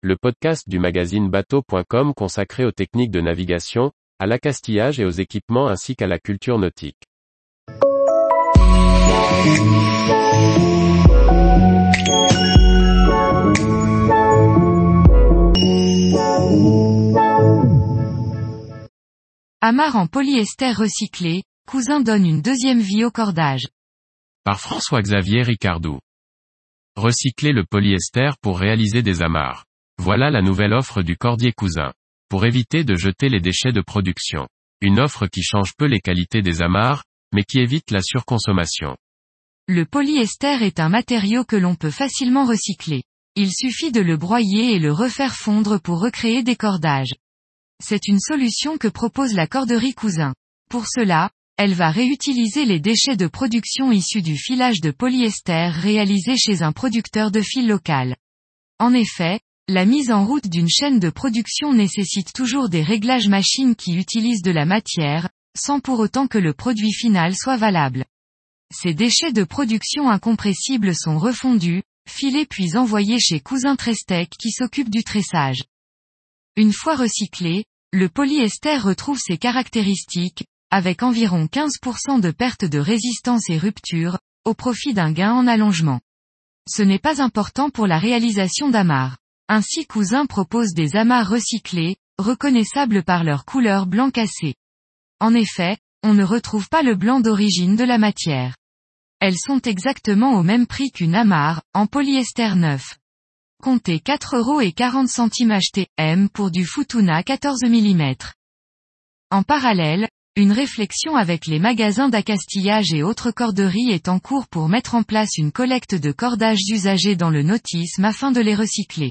le podcast du magazine bateau.com consacré aux techniques de navigation, à l'accastillage et aux équipements ainsi qu'à la culture nautique. Amarre en polyester recyclé, cousin donne une deuxième vie au cordage. Par François-Xavier Ricardou. Recycler le polyester pour réaliser des amarres. Voilà la nouvelle offre du cordier cousin. Pour éviter de jeter les déchets de production. Une offre qui change peu les qualités des amarres, mais qui évite la surconsommation. Le polyester est un matériau que l'on peut facilement recycler. Il suffit de le broyer et le refaire fondre pour recréer des cordages. C'est une solution que propose la corderie cousin. Pour cela, elle va réutiliser les déchets de production issus du filage de polyester réalisé chez un producteur de fil local. En effet, la mise en route d'une chaîne de production nécessite toujours des réglages machines qui utilisent de la matière, sans pour autant que le produit final soit valable. Ces déchets de production incompressibles sont refondus, filés puis envoyés chez Cousin Trestec qui s'occupe du tressage. Une fois recyclé, le polyester retrouve ses caractéristiques, avec environ 15% de perte de résistance et rupture, au profit d'un gain en allongement. Ce n'est pas important pour la réalisation d'amarres. Ainsi Cousin propose des amarres recyclées, reconnaissables par leur couleur blanc cassé. En effet, on ne retrouve pas le blanc d'origine de la matière. Elles sont exactement au même prix qu'une amarre, en polyester neuf. Comptez 4 euros et 40 centimes HTM pour du Futuna 14 mm. En parallèle, une réflexion avec les magasins d'accastillage et autres corderies est en cours pour mettre en place une collecte de cordages usagés dans le nautisme afin de les recycler.